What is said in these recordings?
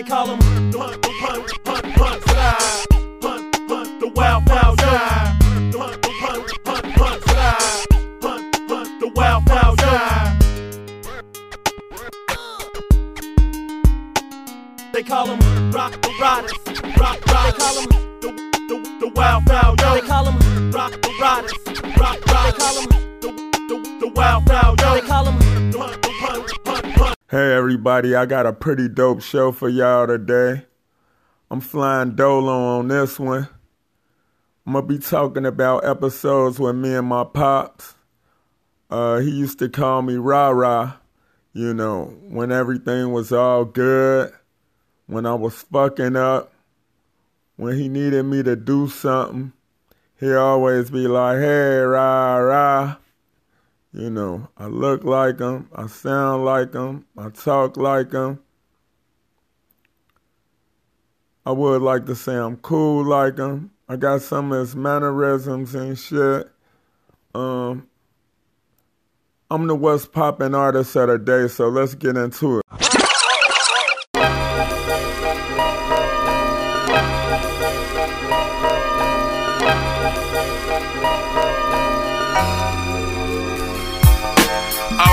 They call Punt, Punt, Slide. Punt, Punt, the Slide. Punt, Punt, the Wild Side. They call him Rock the Riders. Rock. They call the, the, the Wild Fowl Yo. They call him Rock the Riders. Rock. They call the, the, the Wild Fowl Yo. They call Punt, Punt. Hey everybody, I got a pretty dope show for y'all today. I'm flying Dolo on this one. I'm gonna be talking about episodes with me and my pops. Uh, he used to call me Rah, you know, when everything was all good, when I was fucking up, when he needed me to do something. He always be like, hey, Rah Rah. You know, I look like him, I sound like him, I talk like him. I would like to say I'm cool like him. I got some of his mannerisms and shit. Um, I'm the What's Poppin' artist of the day, so let's get into it.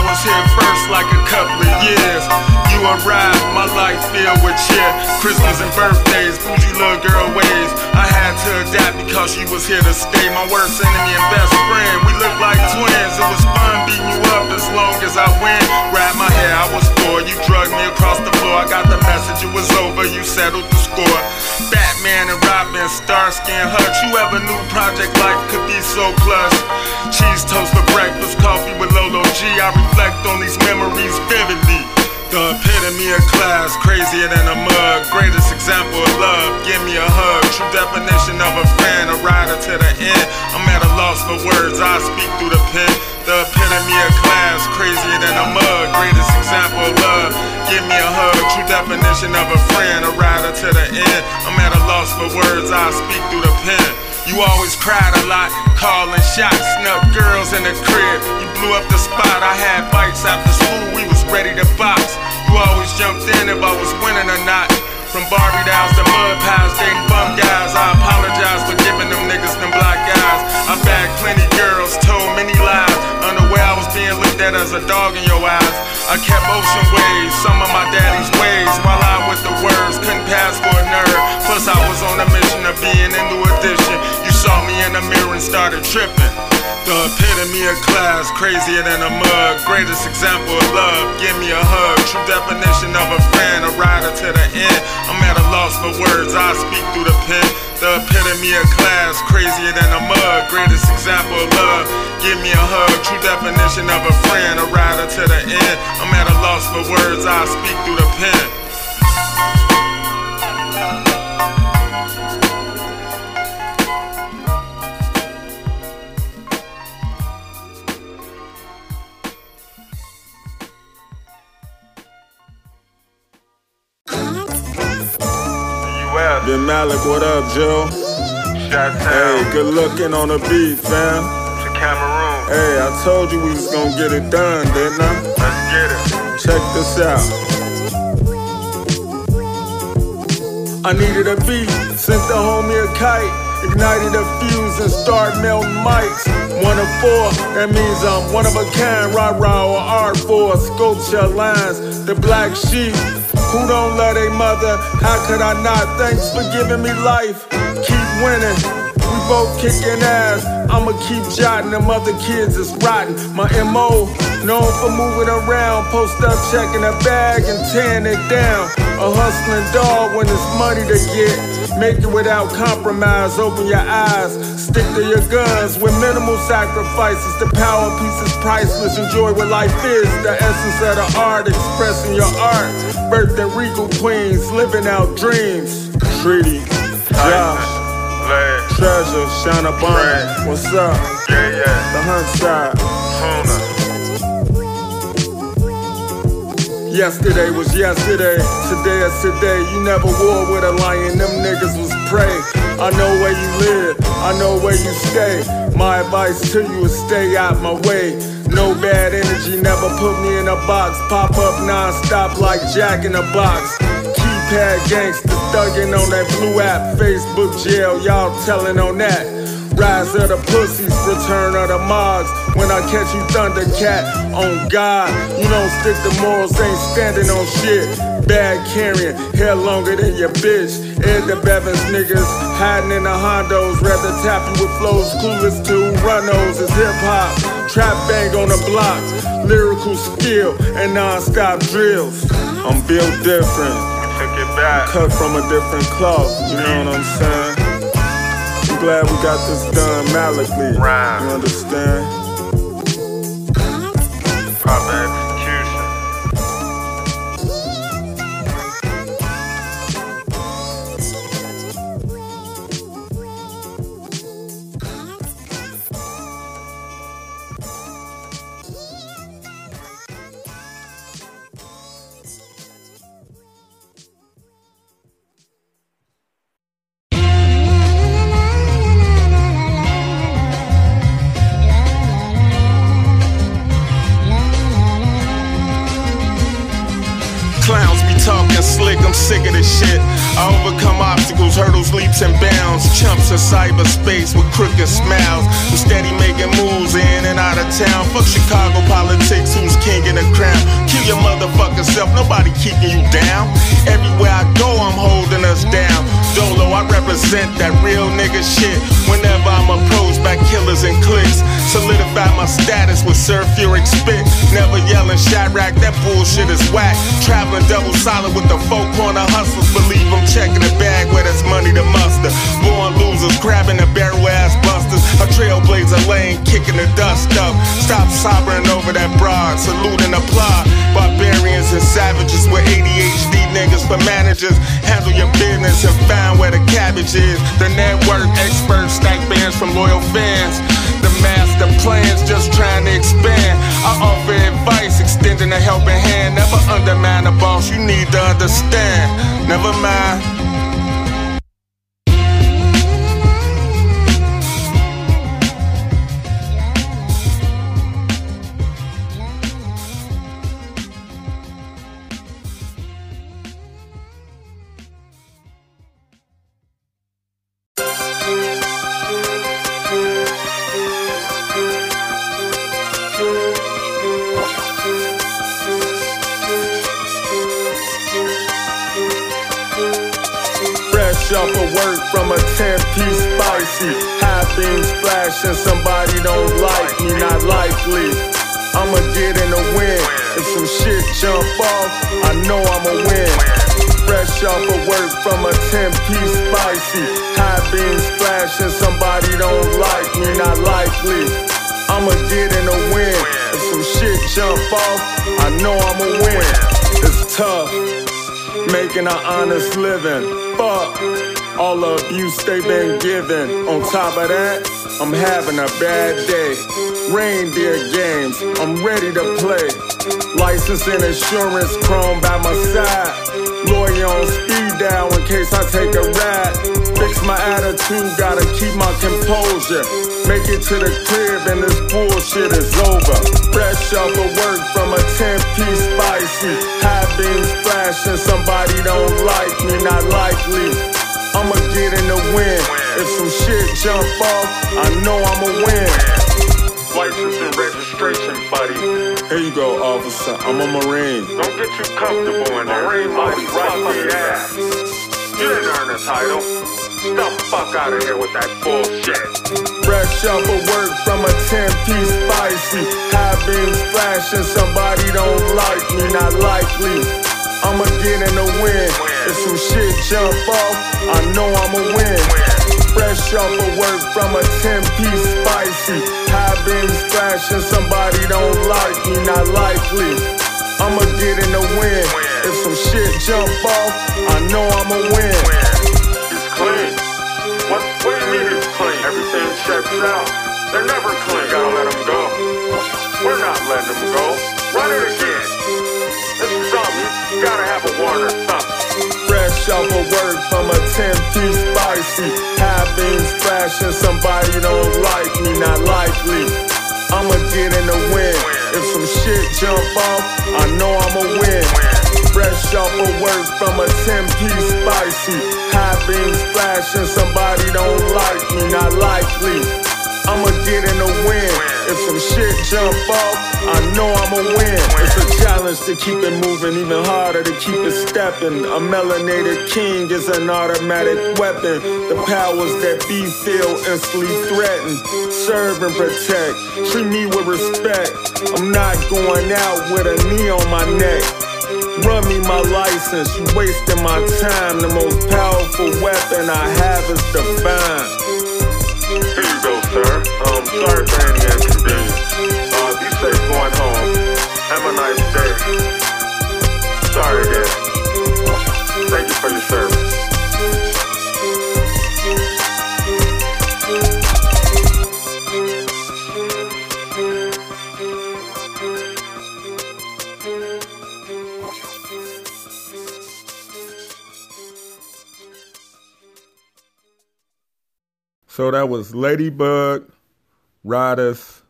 Was here first like a couple of years. You arrived, my life filled with cheer. Christmas and birthdays, bougie little girl ways. I had to adapt because she was here to stay. My worst enemy and best friend. We looked like twins. It was fun beating you up as long as I win. Grab my hair, I was four. You drugged me across the floor. I got the message, it was over. You settled the score. Batman and Robin, Starsky and Hutch. You ever knew Project Life could be so plush? Cheese toast for breakfast, coffee with Lolo G. I reflect on these memories vividly. The epitome of class, crazier than a mug. Greatest example of love, give me a hug. True definition of a friend, a rider to the end. I'm at a loss for words, I speak through the pen. The epitome of class, crazier than a mug. Greatest example of love, give me a hug. True definition of a friend, a rider to the end. I'm at a loss for words, I speak through the pen. You always cried a lot, calling shots, snuck girls in the crib. You blew up the spot, I had fights after school, we was ready to box. You always jumped in if I was winning or not. From Barbie dolls to mud pies, dating bum guys. I apologize for giving them niggas them black eyes. I bagged plenty girls, told many lies. Unaware I was being looked at as a dog in your eyes. I kept ocean waves, some of my daddy's ways. While I with the words, couldn't pass for a nerd. Plus I was on a mission of being into addition. Saw me in the mirror and started tripping. The epitome of class, crazier than a mug. Greatest example of love, give me a hug. True definition of a friend, a rider to the end. I'm at a loss for words, I speak through the pen. The epitome of class, crazier than a mug. Greatest example of love, give me a hug. True definition of a friend, a rider to the end. I'm at a loss for words, I speak through the pen. Malik, what up, Joe? shot Hey, good looking on the beat, fam. to Cameroon. Hey, I told you we was gonna get it done, didn't I? Let's get it. Check this out. I needed a beat, sent the homie a kite, ignited a fuse and started melting mics. One of four, that means I'm one of a kind. Rah rah or R4, sculpture lines, the black sheep. Who don't love a mother? How could I not? Thanks for giving me life. Keep winning. We both kicking ass. I'ma keep jotting. Them other kids is rotten. My MO, known for moving around, post up, checking a bag and tearing it down. A hustling dog when it's money to get. Make it without compromise. Open your eyes. Stick to your guns with minimal sacrifices. The power piece is priceless. Enjoy what life is. The essence of the art, expressing your art. Birth in regal queens, living out dreams. Treaty, Josh. Treasure, Shana Bond, what's up? yeah, yeah, The Hunt Side. Tuna. Yesterday was yesterday, today is today. You never war with a lion, them niggas was prey. I know where you live, I know where you stay. My advice to you is stay out my way. No bad energy, never put me in a box. Pop up non-stop like Jack in a box. Keep pad gangsters thugging on that blue app. Facebook jail, y'all telling on that. Rise of the pussies, return of the mogs. When I catch you, Thundercat, on God. You don't stick to morals, ain't standing on shit bag carrying, hair longer than your bitch. Ed the Bevins niggas hiding in the Hondos, rather tap you with flows clueless to runos. It's hip hop, trap bang on the block, lyrical skill and non-stop drills. I'm built different, Took it back. cut from a different cloth. You know what I'm saying? I'm glad we got this done malically. Rhyme. You understand? Proper cyberspace with crooked smiles. I'm steady making moves in and out of town. Fuck Chicago politics, who's king in the crown? Your motherfucking self, nobody keeping you down. Everywhere I go, I'm holding us down. Dolo, I represent that real nigga shit. Whenever I'm approached by killers and cliques, solidify my status with sulfuric spit. Never yelling Chiraq, that bullshit is whack. Traveling double solid with the four corner hustlers. Believe I'm checking the bag where there's money to muster. Born losers, grabbing the barrel ass busters. A trailblazer lane, kicking the dust up. Stop sobbing over that broad, salute and applaud. Barbarians and savages with ADHD niggas for managers. Handle your business and find where the cabbage is. The network experts stack bands from loyal fans. The master plans just trying to expand. I offer advice, extending a helping hand. Never undermine a boss, you need to understand. Never mind. A 10 piece spicy. High beams flashing, somebody don't like me, not likely. I'ma get in the wind. If some shit jump off, I know I'ma win. It's tough making an honest living. Fuck all the abuse they been given. On top of that, I'm having a bad day. Reindeer games, I'm ready to play. License and insurance, chrome by my side. Lawyer on speed dial in case I take a ride. Fix my attitude, gotta keep my composure. Make it to the crib and this bullshit is over. Fresh off of work from a 10 piece spicy. High beams flashing, somebody don't like me, not likely. I'ma get in the win. If some shit jump off, I know I'ma win. License and registration, buddy. Here you go, officer. I'm a Marine. Don't get too comfortable in there. Marine I'll be life right fuck on your ass. You didn't earn a title. Get the fuck out of here with that bullshit. Fresh off of work from a 10 piece spicy. High beams flashing, somebody don't like me, not likely. I'ma get in the win. If some shit jump off, I know I'ma win. Fresh off of work from a 10 piece spicy. High beams flashing, somebody don't like me, not likely. I'ma get in the win. If some shit jump off, I know I'ma win. It's clean. What, what do you mean it's clean? Everything checks out. They're never clean. Gotta let them go. We're not letting them go. Run it again. This is something. You gotta have a or something. Fresh off of work from a 10 piece spicy. High beams flashing, somebody don't like me, not likely. I'ma get in the win. If some shit jump off, I know I'ma win. Fresh off of work from a 10 piece spicy. High beams flashing, somebody don't like me, not likely. I'ma get in the win. If some shit jump off, I know I'ma win. It's a challenge to keep it moving, even harder to keep it stepping. A melanated king is an automatic weapon. The powers that be feel instantly threatened. Serve and protect, treat me with respect. I'm not going out with a knee on my neck. Run me my license, you wasting my time. The most powerful weapon I have is divine. Sir. Um, sorry for any inconvenience. Uh, be safe going home. Have a nice day. Sorry again. Thank you for your service. So that was Ladybug, Riders,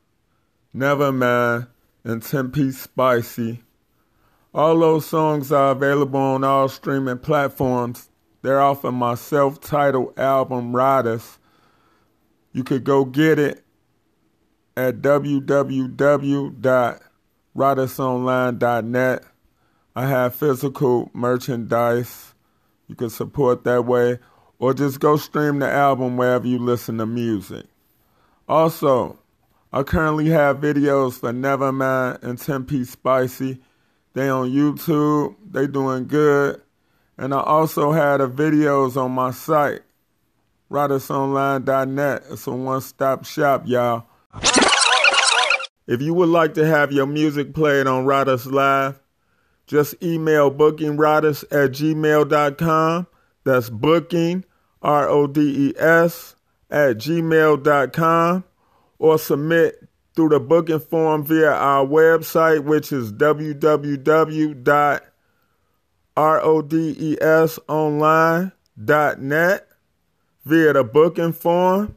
Nevermind, and 10 Piece Spicy. All those songs are available on all streaming platforms. They're off of my self titled album, Rodes. You could go get it at www.rodesonline.net. I have physical merchandise. You can support that way or just go stream the album wherever you listen to music. Also, I currently have videos for Nevermind and 10 Piece Spicy. They on YouTube. They doing good. And I also had the videos on my site, rodesonline.net. It's a one-stop shop, y'all. If you would like to have your music played on Rodes Live, just email bookingrodes at gmail.com. That's booking, R O D E S, at gmail.com. Or submit through the booking form via our website, which is www.rodesonline.net via the booking form.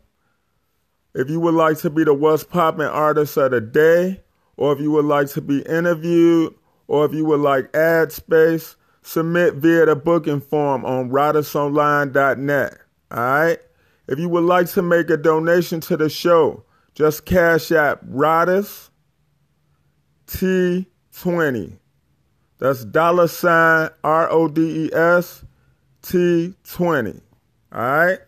If you would like to be the What's Poppin' Artist of the Day, or if you would like to be interviewed, or if you would like ad space, submit via the booking form on rodesonline.net. All right? If you would like to make a donation to the show, just cash app Rodes T20. That's dollar sign R O D E S T20. All right?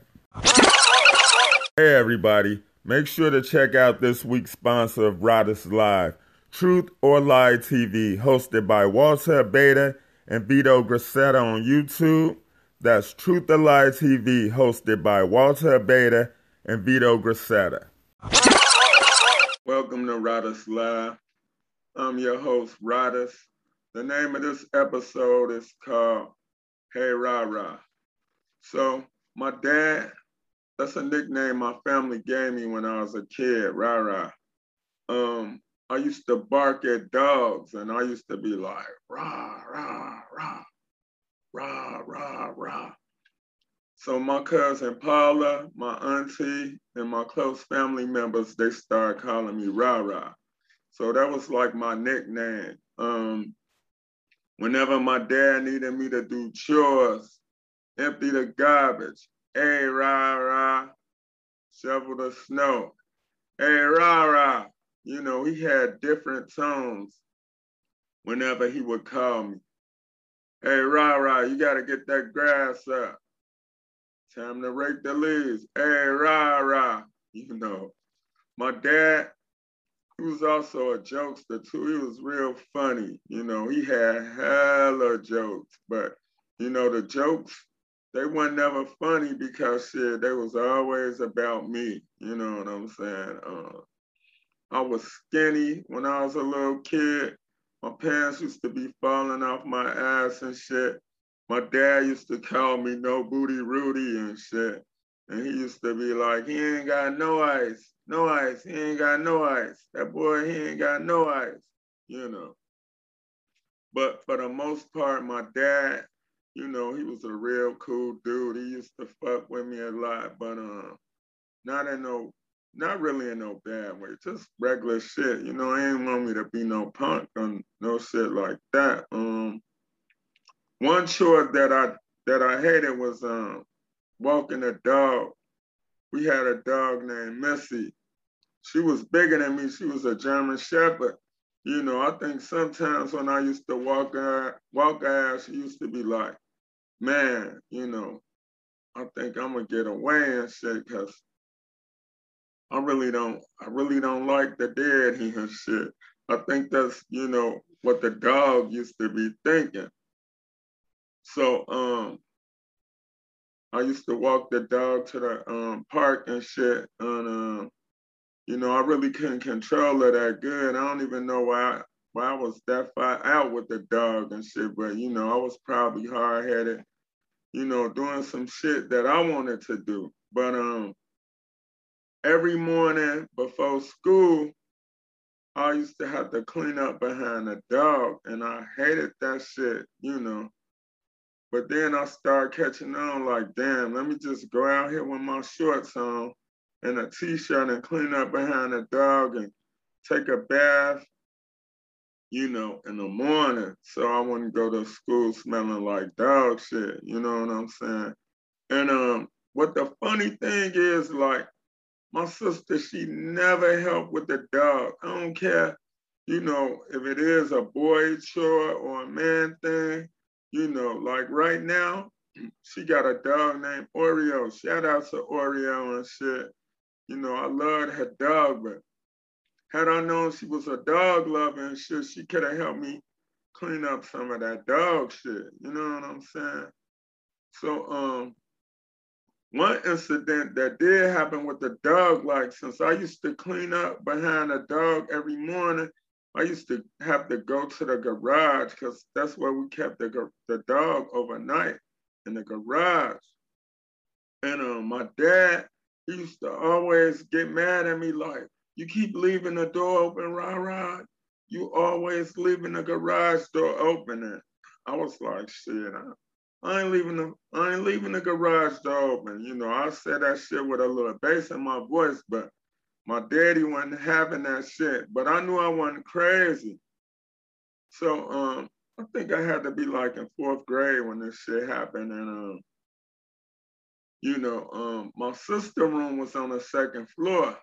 Hey, everybody. Make sure to check out this week's sponsor of Rodes Live, Truth or Lie TV, hosted by Walter Beta and Vito Gracetta on YouTube. That's Truth or Lie TV, hosted by Walter Beta and Vito Gracetta. Welcome to Rodes Live. I'm your host, Rodes. The name of this episode is called Hey Ra Ra. So, my dad, that's a nickname my family gave me when I was a kid, Ra Ra. Um, I used to bark at dogs and I used to be like, rah, rah, rah, rah, rah, rah. So my cousin Paula, my auntie, and my close family members, they started calling me Rah Rah. So that was like my nickname. Um, whenever my dad needed me to do chores, empty the garbage, hey Rah Rah, shovel the snow, hey Rah Rah. You know, he had different tones whenever he would call me. Hey, Rah Rah, you got to get that grass up. Time to rake the leaves. Hey, Rah Rah. You know, my dad, he was also a jokester too. He was real funny. You know, he had hella jokes, but you know, the jokes, they weren't never funny because shit, they was always about me. You know what I'm saying? Uh, I was skinny when I was a little kid. My pants used to be falling off my ass and shit. My dad used to call me no booty Rudy and shit. And he used to be like, he ain't got no ice, no ice, he ain't got no ice. That boy, he ain't got no ice, you know. But for the most part, my dad, you know, he was a real cool dude. He used to fuck with me a lot, but um, not in no not really in no bad way, just regular shit. You know, I ain't want me to be no punk or no shit like that. Um, one chore that I that I hated was um walking a dog. We had a dog named Missy. She was bigger than me. She was a German Shepherd. You know, I think sometimes when I used to walk her, walk her, she used to be like, "Man, you know, I think I'm gonna get away and shit, cause I really don't, I really don't like the dead and shit. I think that's, you know, what the dog used to be thinking. So um, I used to walk the dog to the um, park and shit, and um, you know, I really couldn't control it that good. I don't even know why I, why I was that far out with the dog and shit, but you know, I was probably hard headed, you know, doing some shit that I wanted to do. But um, every morning before school, I used to have to clean up behind a dog, and I hated that shit, you know. But then I started catching on like, damn, let me just go out here with my shorts on and a t-shirt and clean up behind a dog and take a bath, you know, in the morning. So I wouldn't go to school smelling like dog shit, you know what I'm saying? And um, what the funny thing is, like, my sister, she never helped with the dog. I don't care, you know, if it is a boy chore or a man thing, you know, like right now, she got a dog named Oreo. Shout out to Oreo and shit. You know, I loved her dog, but had I known she was a dog lover and shit, she could have helped me clean up some of that dog shit. You know what I'm saying? So um one incident that did happen with the dog, like since I used to clean up behind a dog every morning, I used to have to go to the garage because that's where we kept the, the dog overnight in the garage. And um, my dad, he used to always get mad at me like, you keep leaving the door open, rah rah. You always leaving the garage door open. And I was like, shit, I, I ain't leaving the I ain't leaving the garage door open. You know, I said that shit with a little bass in my voice, but my daddy wasn't having that shit. But I knew I wasn't crazy. So um, I think I had to be like in fourth grade when this shit happened. And um, you know, um, my sister room was on the second floor.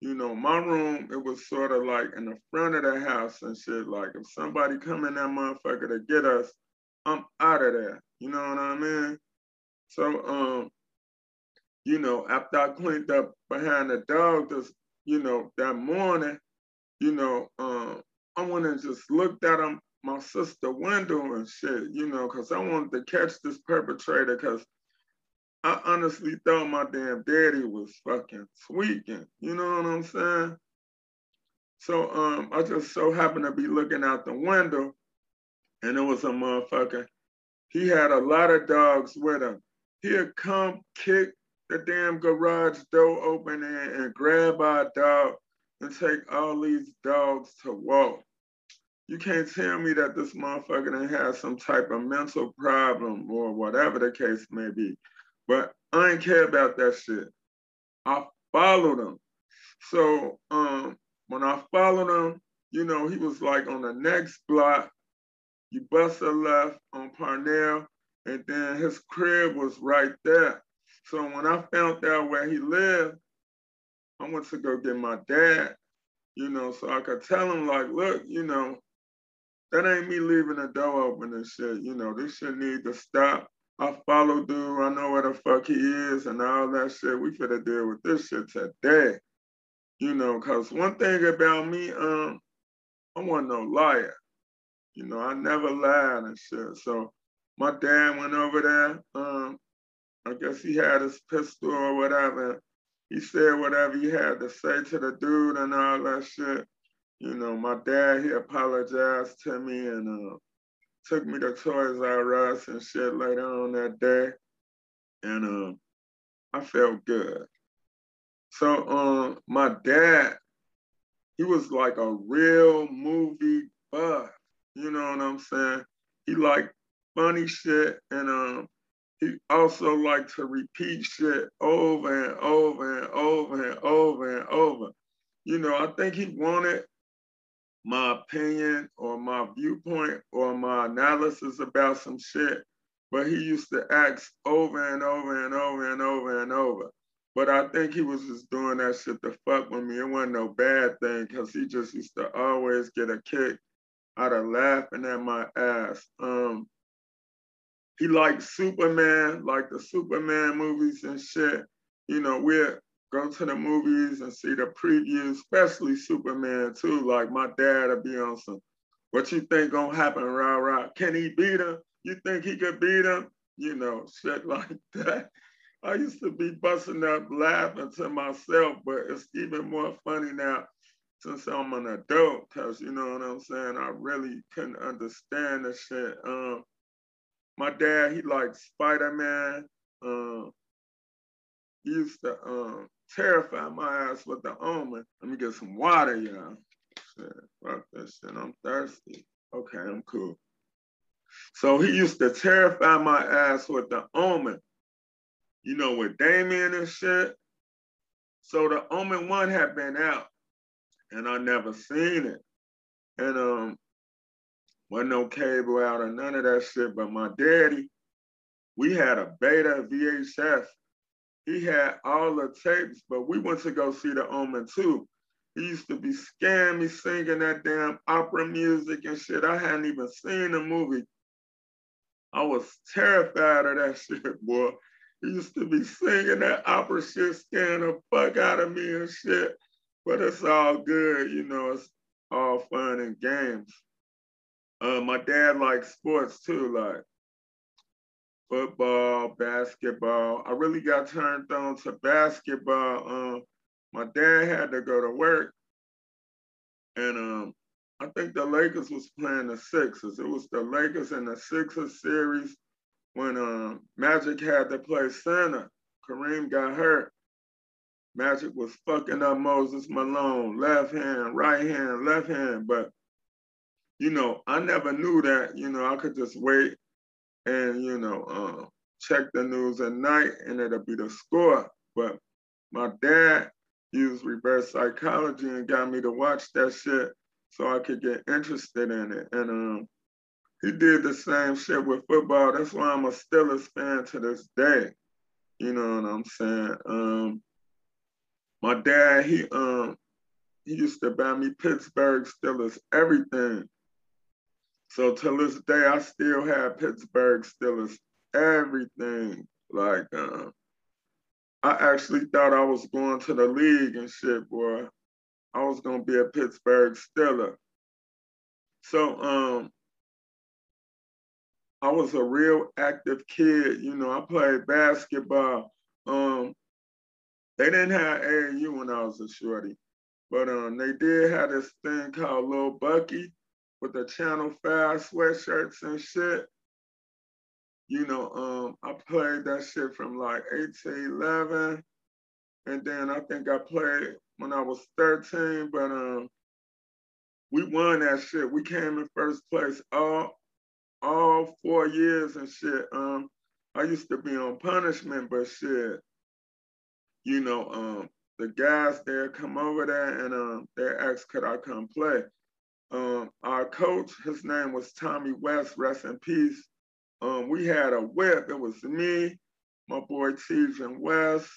You know, my room, it was sort of like in the front of the house and shit. Like if somebody come in that motherfucker to get us, I'm out of there. You know what I mean? So, um, you know, after I cleaned up behind the dog this, you know, that morning, you know, um, I went and just looked at him, my sister window and shit, you know, because I wanted to catch this perpetrator because I honestly thought my damn daddy was fucking tweaking. You know what I'm saying? So um, I just so happened to be looking out the window and it was a motherfucker he had a lot of dogs with him. He'd come kick the damn garage door open and, and grab our dog and take all these dogs to walk. You can't tell me that this motherfucker done had some type of mental problem or whatever the case may be. But I ain't care about that shit. I followed him. So um, when I followed him, you know, he was like on the next block you bust a left on Parnell, and then his crib was right there. So when I found out where he lived, I went to go get my dad, you know, so I could tell him, like, look, you know, that ain't me leaving the door open and shit. You know, this shit need to stop. I follow dude, I know where the fuck he is and all that shit. We finna deal with this shit today. You know, cause one thing about me, um, I wasn't no liar. You know, I never lied and shit. So my dad went over there. Um, I guess he had his pistol or whatever. He said whatever he had to say to the dude and all that shit. You know, my dad, he apologized to me and uh, took me to Toys R Us and shit later on that day. And um, I felt good. So um, my dad, he was like a real movie buff. You know what I'm saying? He liked funny shit and um he also liked to repeat shit over and over and over and over and over. You know, I think he wanted my opinion or my viewpoint or my analysis about some shit, but he used to ask over and over and over and over and over. But I think he was just doing that shit to fuck with me. It wasn't no bad thing because he just used to always get a kick out of laughing at my ass. Um, he liked Superman, like the Superman movies and shit. You know, we'd go to the movies and see the previews, especially Superman too. Like my dad would be on some, what you think gonna happen, rah rah? Can he beat him? You think he could beat him? You know, shit like that. I used to be busting up laughing to myself, but it's even more funny now since I'm an adult, because you know what I'm saying? I really couldn't understand the shit. Um, my dad, he liked Spider-Man. Um, he used to um, terrify my ass with the omen. Let me get some water, y'all. Shit, fuck this shit, I'm thirsty. Okay, I'm cool. So he used to terrify my ass with the omen you know, with Damien and shit. So the Omen one had been out and I never seen it. And um wasn't no cable out or none of that shit. But my daddy, we had a beta VHS. He had all the tapes, but we went to go see the Omen too. He used to be scaring me singing that damn opera music and shit. I hadn't even seen the movie. I was terrified of that shit, boy. He used to be singing that opera shit, scaring the fuck out of me and shit. But it's all good, you know, it's all fun and games. Uh, my dad likes sports too, like football, basketball. I really got turned on to basketball. Um, my dad had to go to work, and um, I think the Lakers was playing the Sixers. It was the Lakers and the Sixers series when um, Magic had to play center, Kareem got hurt. Magic was fucking up Moses Malone, left hand, right hand, left hand. But, you know, I never knew that. You know, I could just wait and, you know, uh, check the news at night and it'll be the score. But my dad used reverse psychology and got me to watch that shit so I could get interested in it. And um, he did the same shit with football. That's why I'm a Steelers fan to this day. You know what I'm saying? Um, my dad, he um, he used to buy me Pittsburgh Steelers everything. So to this day, I still have Pittsburgh Steelers everything. Like, um, I actually thought I was going to the league and shit, boy. I was gonna be a Pittsburgh Steeler. So um, I was a real active kid. You know, I played basketball. Um, they didn't have AAU when I was a shorty, but um, they did have this thing called Little Bucky with the Channel 5 sweatshirts and shit. You know, um, I played that shit from like 8 to 11. And then I think I played when I was 13, but um, we won that shit. We came in first place all all four years and shit. Um, I used to be on punishment, but shit, you know, um, the guys there come over there and um, they asked could I come play. Um, our coach, his name was Tommy West, rest in peace. Um, we had a whip. It was me, my boy Tejan West,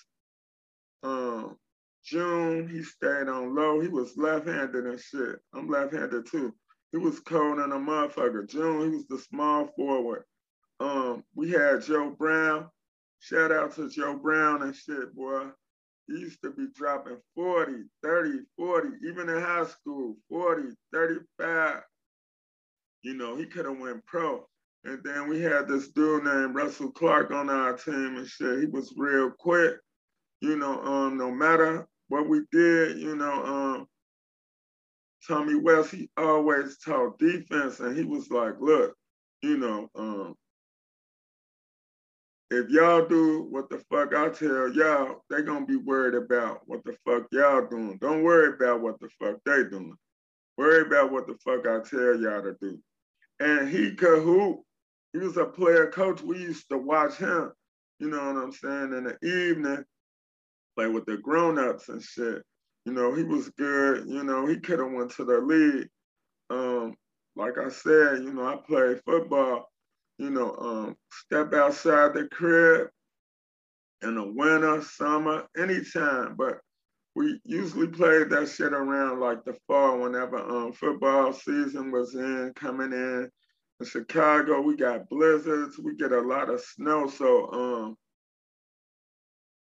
um, June. He stayed on low. He was left-handed and shit. I'm left-handed too. He was cold in a motherfucker. June, he was the small forward. Um, we had Joe Brown. Shout out to Joe Brown and shit, boy. He used to be dropping 40, 30, 40, even in high school, 40, 35. You know, he could have went pro. And then we had this dude named Russell Clark on our team and shit. He was real quick. You know, um, no matter what we did, you know, um, Tommy West, he always taught defense, and he was like, look, you know, um, if y'all do what the fuck I tell y'all, they gonna be worried about what the fuck y'all doing. Don't worry about what the fuck they doing. Worry about what the fuck I tell y'all to do. And he hoop. He was a player coach. We used to watch him, you know what I'm saying, in the evening, play with the grown-ups and shit. You know, he was good. You know, he could have went to the league. Um, like I said, you know, I play football, you know, um, step outside the crib in the winter, summer, anytime. But we usually played that shit around like the fall whenever um, football season was in, coming in. In Chicago, we got blizzards, we get a lot of snow. So um,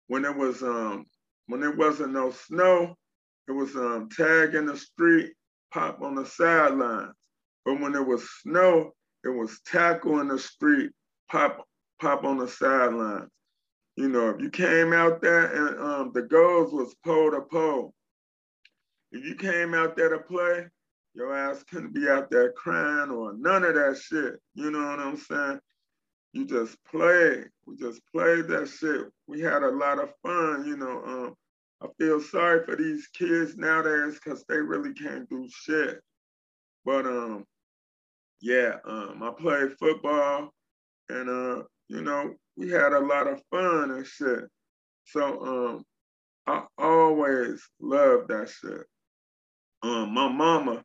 when it was um, when it wasn't no snow, it was um, tag in the street, pop on the sidelines. But when it was snow, it was tackle in the street, pop pop on the sidelines. You know, if you came out there and um, the goals was pole to pole, if you came out there to play, your ass couldn't be out there crying or none of that shit. You know what I'm saying? You just played. We just played that shit. We had a lot of fun, you know. Um, I feel sorry for these kids nowadays because they really can't do shit. But um, yeah, um, I played football and uh, you know, we had a lot of fun and shit. So um, I always loved that shit. Um, my mama,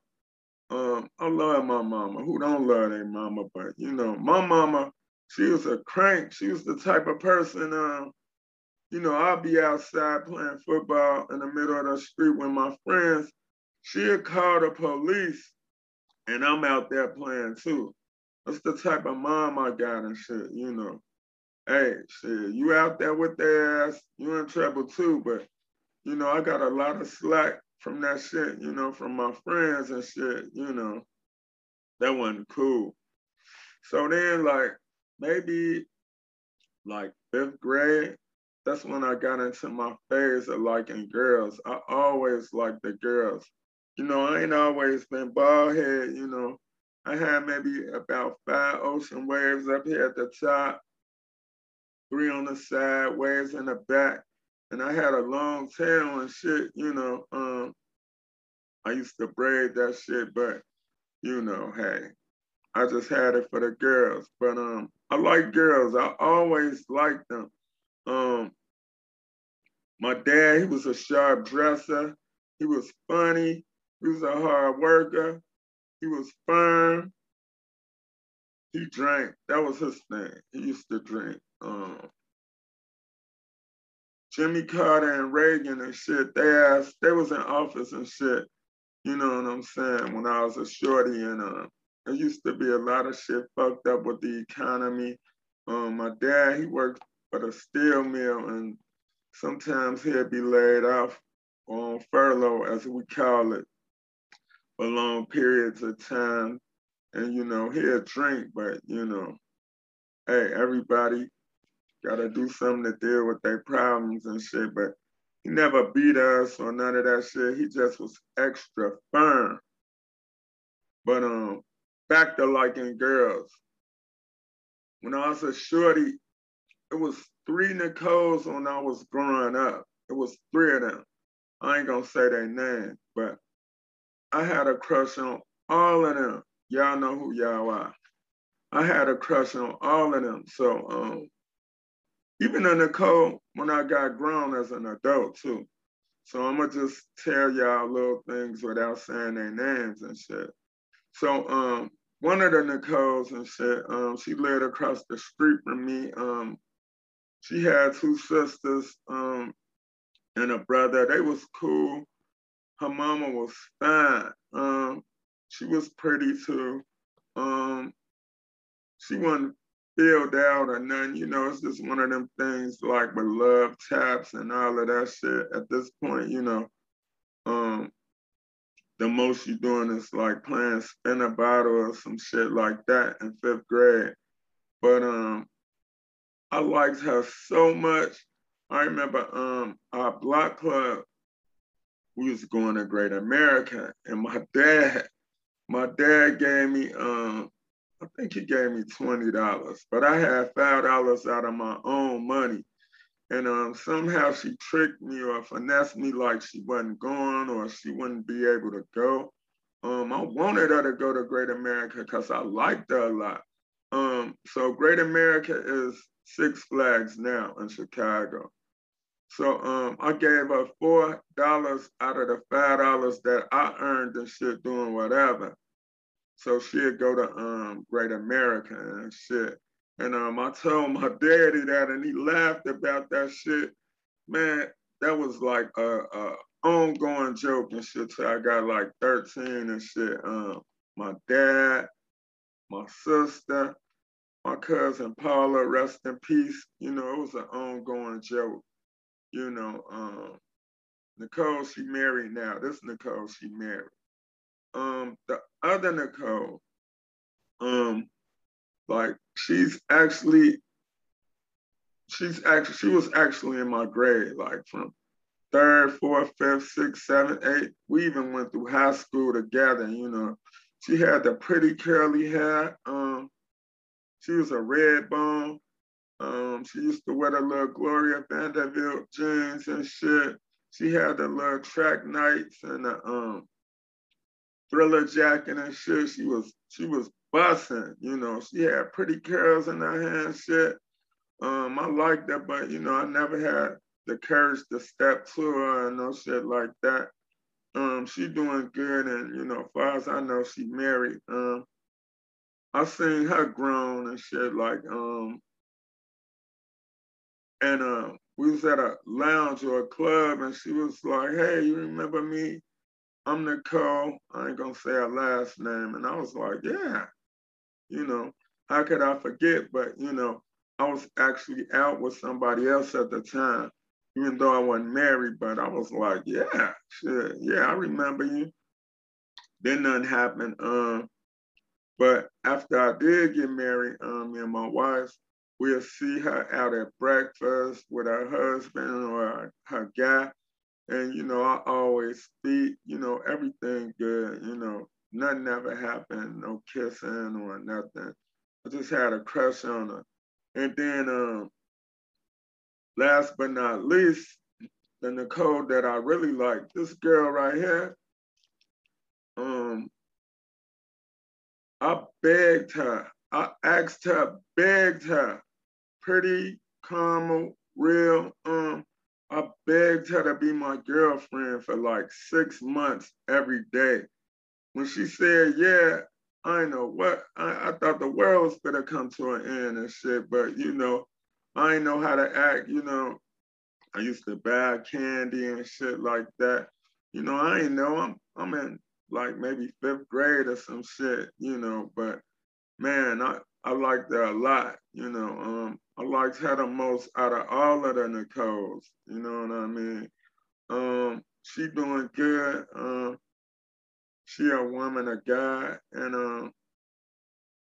um, I love my mama. Who don't love their mama? But you know, my mama, she was a crank. She was the type of person, um, you know, I'll be outside playing football in the middle of the street with my friends. She'd call the police and I'm out there playing too. That's the type of mom I got and shit, you know. Hey, shit, you out there with their ass, you in trouble too, but you know, I got a lot of slack from that shit, you know, from my friends and shit, you know. That wasn't cool. So then like maybe like fifth grade, that's when I got into my phase of liking girls. I always liked the girls. You know, I ain't always been bald head, you know. I had maybe about five ocean waves up here at the top, three on the side, waves in the back. And I had a long tail and shit, you know. Um, I used to braid that shit, but you know, hey, I just had it for the girls. But um, I like girls. I always liked them. Um, my dad, he was a sharp dresser. He was funny. He was a hard worker. He was firm. He drank. That was his thing. He used to drink. Um, Jimmy Carter and Reagan and shit, they asked, they was in office and shit. You know what I'm saying? When I was a shorty and uh, there used to be a lot of shit fucked up with the economy. Um, my dad, he worked for the steel mill and sometimes he'd be laid off on furlough, as we call it for long periods of time. And, you know, he'll drink, but, you know, hey, everybody got to do something to deal with their problems and shit. But he never beat us or none of that shit. He just was extra firm. But um, back to liking girls. When I was a shorty, it was three Nicoles when I was growing up. It was three of them. I ain't gonna say their name, but I had a crush on all of them. Y'all know who y'all are. I had a crush on all of them. So um, even in Nicole, when I got grown as an adult too. So I'm gonna just tell y'all little things without saying their names and shit. So um, one of the Nicoles and shit, um, she lived across the street from me. Um, she had two sisters um, and a brother. They was cool her mama was fine. Um, she was pretty too. Um, she wasn't filled out or nothing. You know, it's just one of them things like with love taps and all of that shit. At this point, you know, um, the most you're doing is like playing spin a bottle or some shit like that in fifth grade. But um, I liked her so much. I remember um, our block club we was going to Great America, and my dad, my dad gave me, um, I think he gave me twenty dollars, but I had five dollars out of my own money, and um, somehow she tricked me or finessed me like she wasn't going or she wouldn't be able to go. Um, I wanted her to go to Great America because I liked her a lot. Um, so Great America is Six Flags now in Chicago. So um, I gave her four dollars out of the five dollars that I earned and shit doing whatever. So she'd go to um Great America and shit. And um I told my daddy that and he laughed about that shit. Man, that was like a, a ongoing joke and shit till I got like 13 and shit. Um my dad, my sister, my cousin Paula, rest in peace. You know, it was an ongoing joke. You know, um, Nicole, she married now. This Nicole, she married. Um, the other Nicole, um, like she's actually, she's actually, she was actually in my grade, like from third, fourth, fifth, sixth, seventh, eighth. We even went through high school together. You know, she had the pretty curly hair. Um, she was a red bone. Um, she used to wear the little Gloria Vanderbilt jeans and shit. She had the little track nights and the um, thriller jacket and shit. She was she was busting, you know. She had pretty curls in her hand, shit. Um, I liked that, but you know, I never had the courage to step to her and no shit like that. Um, she doing good, and you know, as far as I know, she married. Um, I seen her grown and shit, like um, and uh, we was at a lounge or a club, and she was like, "Hey, you remember me? I'm Nicole. I ain't gonna say her last name." And I was like, "Yeah, you know, how could I forget?" But you know, I was actually out with somebody else at the time even though I wasn't married, but I was like, yeah, shit, yeah, I remember you. Then nothing happened. Um, but after I did get married, um, me and my wife, we'll see her out at breakfast with her husband or her guy. And, you know, I always speak, you know, everything good, you know, nothing ever happened, no kissing or nothing. I just had a crush on her. And then um, last but not least, the Nicole that I really like, this girl right here, um, I begged her, I asked her, begged her, pretty, calm, real, um, I begged her to be my girlfriend for like six months every day. When she said, yeah, I know what, I, I thought the world was gonna come to an end and shit, but you know, I ain't know how to act, you know. I used to buy candy and shit like that. You know, I ain't know. I'm I'm in like maybe fifth grade or some shit, you know, but man, I, I liked her a lot, you know. Um, I liked her the most out of all of the Nicoles, you know what I mean? Um, she doing good. Um, she a woman a guy, and um,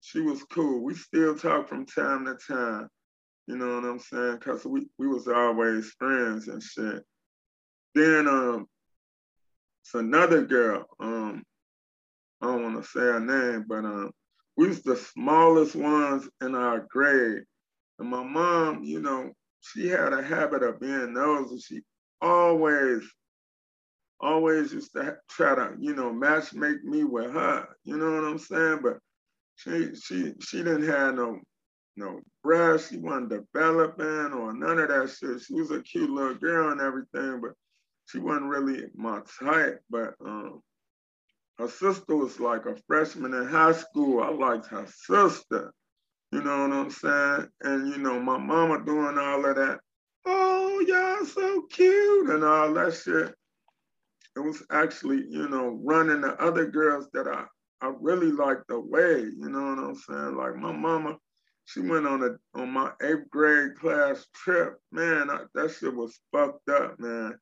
she was cool. We still talk from time to time. You know what I'm saying? Cause we, we was always friends and shit. Then um it's another girl, um, I don't wanna say her name, but um we was the smallest ones in our grade. And my mom, you know, she had a habit of being nosy. She always, always used to try to, you know, match make me with her. You know what I'm saying? But she she she didn't have no no breasts. She wasn't developing or none of that shit. She was a cute little girl and everything, but she wasn't really my type. But um, her sister was like a freshman in high school. I liked her sister. You know what I'm saying? And you know, my mama doing all of that. Oh, y'all so cute and all that shit. It was actually, you know, running the other girls that I I really liked the way, you know what I'm saying? Like my mama, she went on a on my eighth grade class trip. Man, I, that shit was fucked up, man.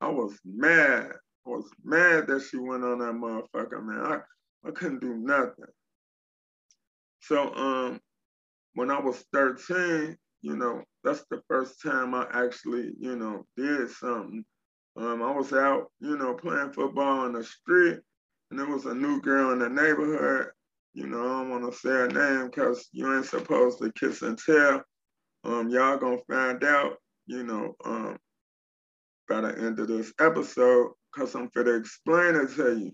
I was mad. I was mad that she went on that motherfucker, man. I, I couldn't do nothing. So um when I was 13, you know, that's the first time I actually, you know, did something. Um, I was out, you know, playing football on the street, and there was a new girl in the neighborhood, you know, I don't want to say her name because you ain't supposed to kiss and tell. Um, y'all gonna find out, you know, um, by the end of this episode, cause I'm gonna explain it to you.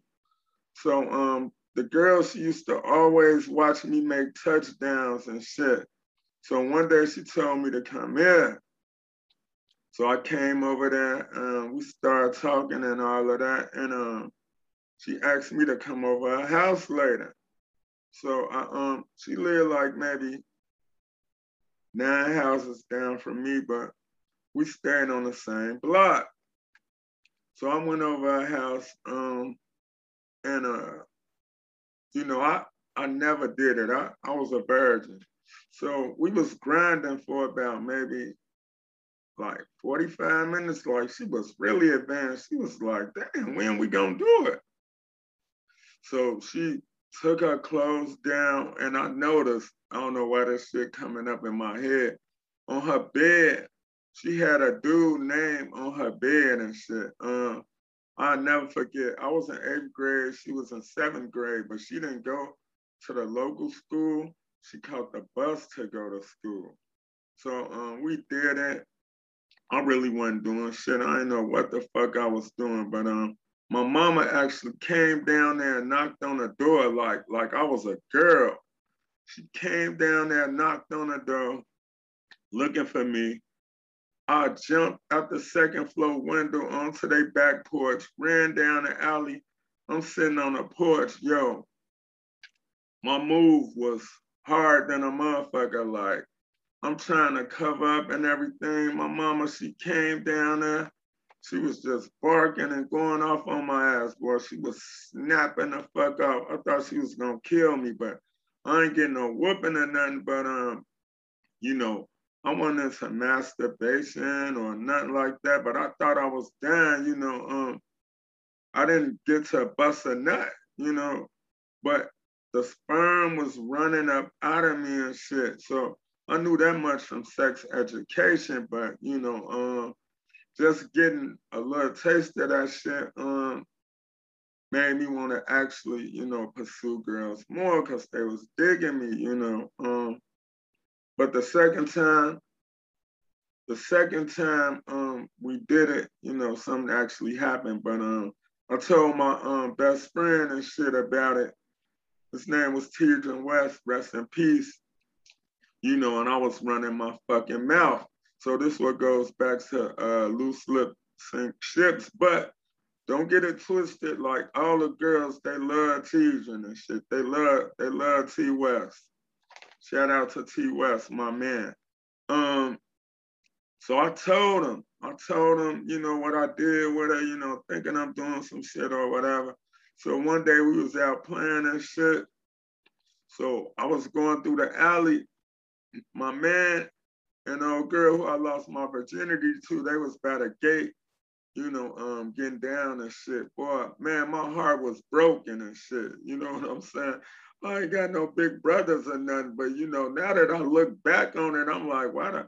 So, um, the girl she used to always watch me make touchdowns and shit. So one day she told me to come in. So I came over there and we started talking and all of that. And um, she asked me to come over her house later. So I um she lived like maybe nine houses down from me, but we stayed on the same block. So I went over her house, um, and uh, you know, I I never did it. I, I was a virgin. So we was grinding for about maybe like 45 minutes. Like she was really advanced. She was like, damn, when we gonna do it? So she took her clothes down and I noticed, I don't know why this shit coming up in my head, on her bed, she had a dude name on her bed and shit. Uh, I'll never forget. I was in eighth grade, she was in seventh grade, but she didn't go to the local school. She caught the bus to go to school. So um, we did it. I really wasn't doing shit. I didn't know what the fuck I was doing, but um, my mama actually came down there and knocked on the door like like I was a girl. She came down there, knocked on the door, looking for me. I jumped out the second floor window onto their back porch, ran down the alley. I'm sitting on the porch, yo. My move was hard than a motherfucker. Like I'm trying to cover up and everything. My mama, she came down there she was just barking and going off on my ass, boy. She was snapping the fuck out. I thought she was gonna kill me, but I ain't getting no whooping or nothing. But um, you know, I wasn't into masturbation or nothing like that. But I thought I was done, you know. Um, I didn't get to bust a nut, you know, but the sperm was running up out of me and shit. So I knew that much from sex education, but you know, um just getting a little taste of that shit um, made me want to actually, you know, pursue girls more because they was digging me, you know. Um, but the second time, the second time um, we did it, you know, something actually happened. But um, I told my um, best friend and shit about it. His name was Tidron West, rest in peace. You know, and I was running my fucking mouth. So this what goes back to uh, loose lip sink ships, but don't get it twisted. Like all the girls, they love Tidron and shit. They love they love T West. Shout out to T West, my man. Um, so I told him, I told him, you know what I did with her, you know, thinking I'm doing some shit or whatever. So one day we was out playing and shit. So I was going through the alley. My man and old girl who I lost my virginity to, they was by the gate, you know, um, getting down and shit. Boy, man, my heart was broken and shit. You know what I'm saying? I ain't got no big brothers or nothing, but you know, now that I look back on it, I'm like, why the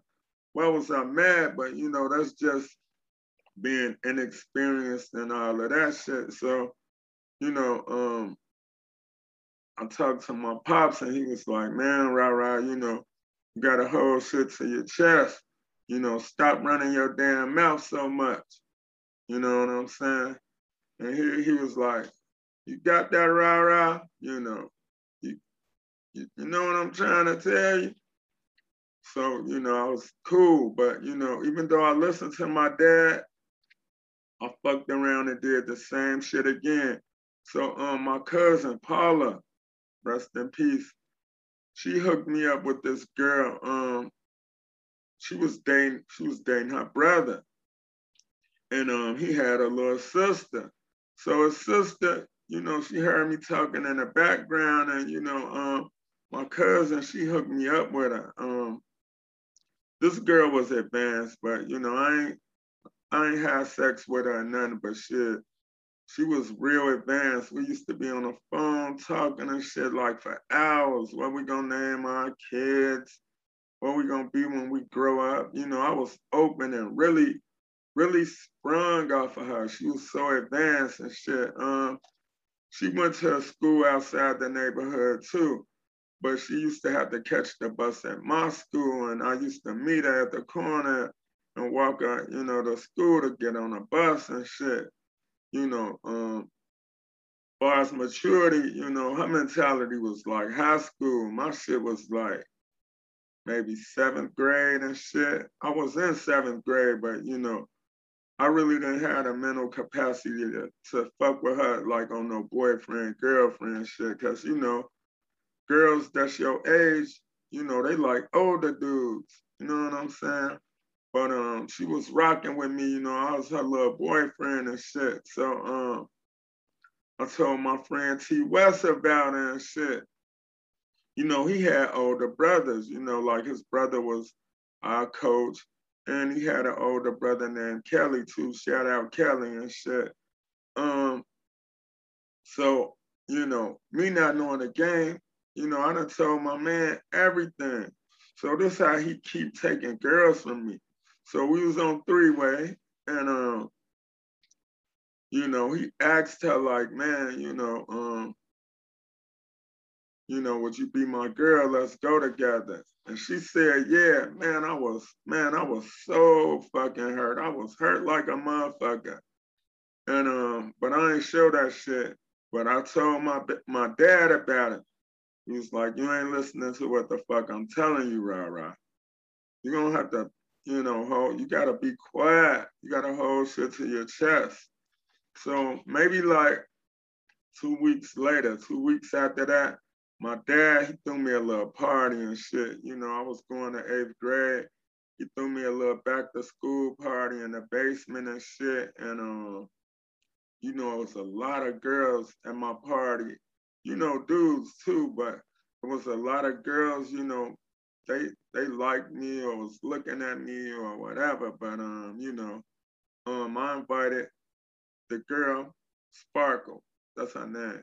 why was I mad? But you know, that's just being inexperienced and all of that shit. So, you know, um, I talked to my pops and he was like, man, rah rah, you know, you gotta hold shit to your chest. You know, stop running your damn mouth so much. You know what I'm saying? And he, he was like, you got that rah rah, you know. You, you, know what I'm trying to tell you? So, you know, I was cool, but you know, even though I listened to my dad, I fucked around and did the same shit again. So um my cousin Paula, rest in peace, she hooked me up with this girl. Um, she was dating, she was dating her brother. And um, he had a little sister. So his sister, you know, she heard me talking in the background, and you know, um, my cousin, she hooked me up with her. Um, this girl was advanced, but you know, I ain't I ain't had sex with her or nothing, but shit, she was real advanced. We used to be on the phone talking and shit like for hours. What we gonna name our kids? What we gonna be when we grow up? You know, I was open and really, really sprung off of her. She was so advanced and shit. Um, she went to a school outside the neighborhood too, but she used to have to catch the bus at my school, and I used to meet her at the corner and walk her, you know, to school to get on a bus and shit you know, um, far as maturity, you know, her mentality was like high school. My shit was like maybe seventh grade and shit. I was in seventh grade, but you know, I really didn't have the mental capacity to, to fuck with her like on no boyfriend, girlfriend shit. Cause you know, girls that's your age, you know, they like older dudes. You know what I'm saying? But um, she was rocking with me. You know, I was her little boyfriend and shit. So um, I told my friend T West about it and shit. You know, he had older brothers. You know, like his brother was our coach, and he had an older brother named Kelly too. Shout out Kelly and shit. Um, so you know, me not knowing the game, you know, I done told my man everything. So this how he keep taking girls from me. So we was on three way, and um, you know, he asked her like, man, you know, um, you know, would you be my girl? Let's go together. And she said, yeah, man, I was, man, I was so fucking hurt. I was hurt like a motherfucker. And um, but I ain't show that shit. But I told my my dad about it. He was like, you ain't listening to what the fuck I'm telling you, rah. You're gonna have to, you know, hold, you gotta be quiet. You gotta hold shit to your chest. So maybe like two weeks later, two weeks after that, my dad, he threw me a little party and shit. You know, I was going to eighth grade. He threw me a little back to school party in the basement and shit. And um, you know, it was a lot of girls at my party, you know, dudes too, but it was a lot of girls, you know, they they liked me or was looking at me or whatever. But um, you know, um, I invited the girl, Sparkle, that's her name.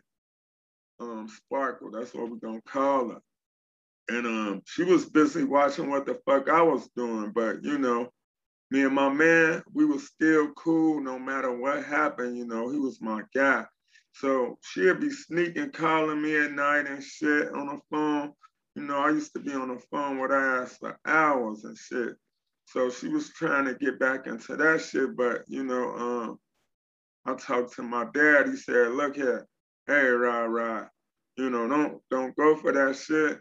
Um, Sparkle, that's what we're gonna call her. And um, she was busy watching what the fuck I was doing, but you know, me and my man, we was still cool no matter what happened, you know, he was my guy. So she'd be sneaking calling me at night and shit on the phone. You know, I used to be on the phone with her for hours and shit. So she was trying to get back into that shit, but you know, um, I talked to my dad. He said, "Look here, hey, rah rah, you know, don't don't go for that shit.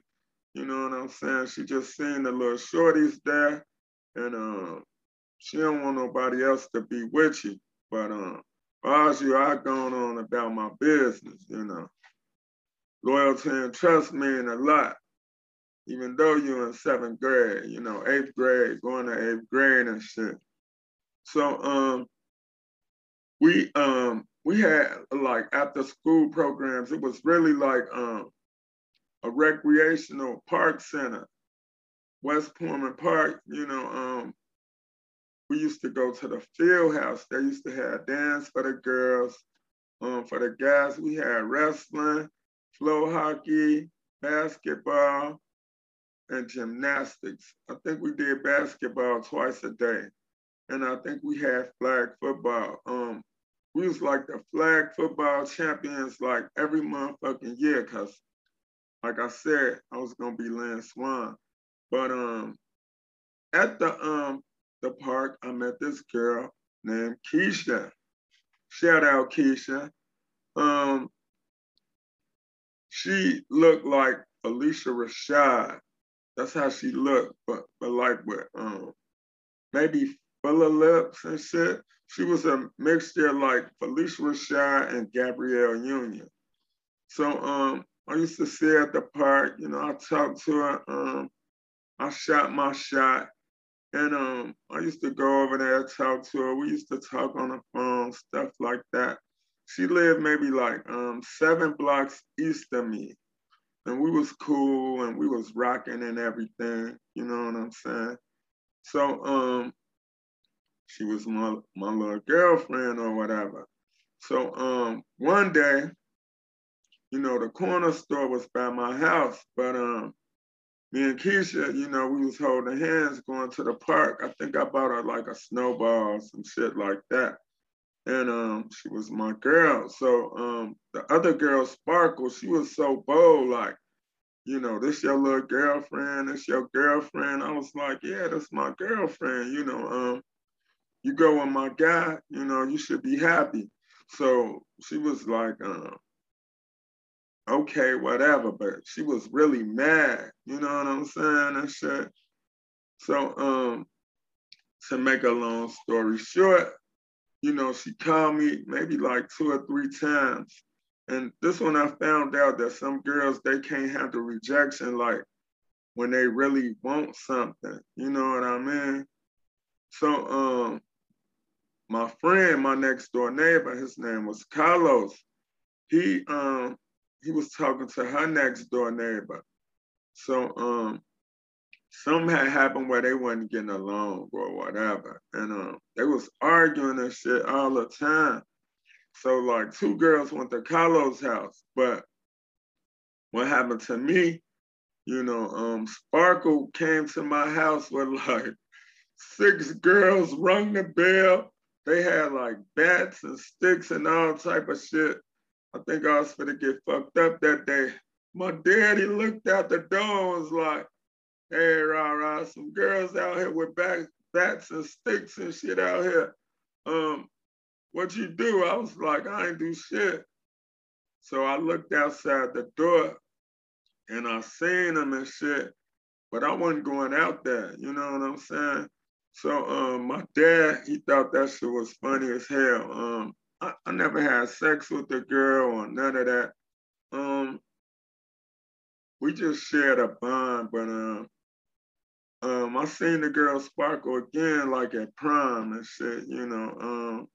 You know what I'm saying? She just seen the little shorties there, and um, she don't want nobody else to be with you. But um, you, I gone on about my business, you know. Loyalty and trust mean a lot. Even though you're in seventh grade, you know, eighth grade, going to eighth grade and shit. So um we um we had like after school programs, it was really like um a recreational park center. West Pullman Park, you know, um, we used to go to the field house. They used to have dance for the girls. Um, for the guys, we had wrestling, floor hockey, basketball, and gymnastics. I think we did basketball twice a day. And I think we had flag football. Um, we was like the flag football champions like every motherfucking year, cause like I said, I was gonna be Lance Swan. But um at the um the park, I met this girl named Keisha. Shout out Keisha. Um, she looked like Phylicia Rashad. That's how she looked, but but like with um maybe full of lips and shit. She was a mixture like Phylicia Rashad and Gabrielle Union. So um I used to see her at the park, you know, I talked to her, um, I shot my shot. And um, I used to go over there, talk to her. We used to talk on the phone, stuff like that. She lived maybe like um, seven blocks east of me. And we was cool and we was rocking and everything, you know what I'm saying? So um, she was my, my little girlfriend or whatever. So um, one day, you know, the corner store was by my house, but um, me and Keisha, you know, we was holding hands going to the park. I think I bought her like a snowball, some shit like that. And um, she was my girl. So um, the other girl, Sparkle, she was so bold, like, you know, this your little girlfriend, this your girlfriend. I was like, yeah, that's my girlfriend. You know, um, you go with my guy, you know, you should be happy. So she was like, um, okay, whatever, but she was really mad, you know what I'm saying, and shit. So, um, to make a long story short, you know, she called me maybe like two or three times And this one I found out that some girls they can't handle rejection like when they really want something. You know what I mean? So um my friend, my next door neighbor, his name was Carlos. He um he was talking to her next door neighbor. So um something had happened where they wasn't getting along or whatever. And um they was arguing and shit all the time. So like two girls went to Carlos' house, but what happened to me, you know, um Sparkle came to my house with like six girls rung the bell. They had like bats and sticks and all type of shit. I think I was gonna get fucked up that day. My daddy looked out the door and was like, hey, rah, rah, some girls out here with bats, bats and sticks and shit out here. Um, what you do? I was like, I ain't do shit. So I looked outside the door and I seen them and shit, but I wasn't going out there, you know what I'm saying? So um, my dad, he thought that shit was funny as hell. Um, I, I never had sex with a girl or none of that. Um, we just shared a bond, but um, um, I seen the girl sparkle again, like at prom and shit. You know, um,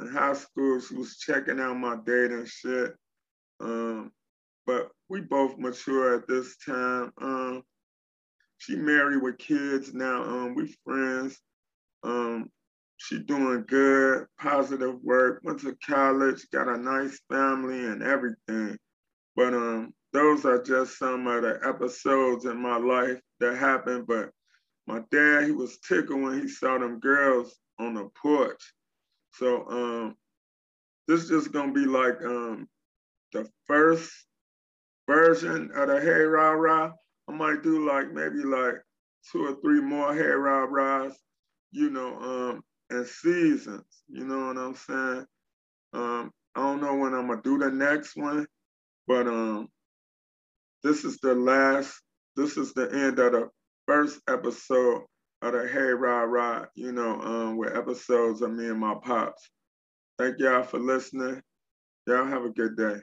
in high school, she was checking out my date and shit. Um, but we both mature at this time. Um, she married with kids now. Um, we friends. Um, she doing good, positive work, went to college, got a nice family and everything. But um, those are just some of the episodes in my life that happened. But my dad, he was tickled when he saw them girls on the porch. So um, this is just gonna be like um, the first version of the Hey Rah Rah. I might do like maybe like two or three more Hey Rah Rahs, you know, um, and seasons. You know what I'm saying? Um, I don't know when I'm gonna do the next one, but um, this is the last. This is the end of the first episode of the Hey Rah Rah. You know, um, with episodes of me and my pops. Thank y'all for listening. Y'all have a good day.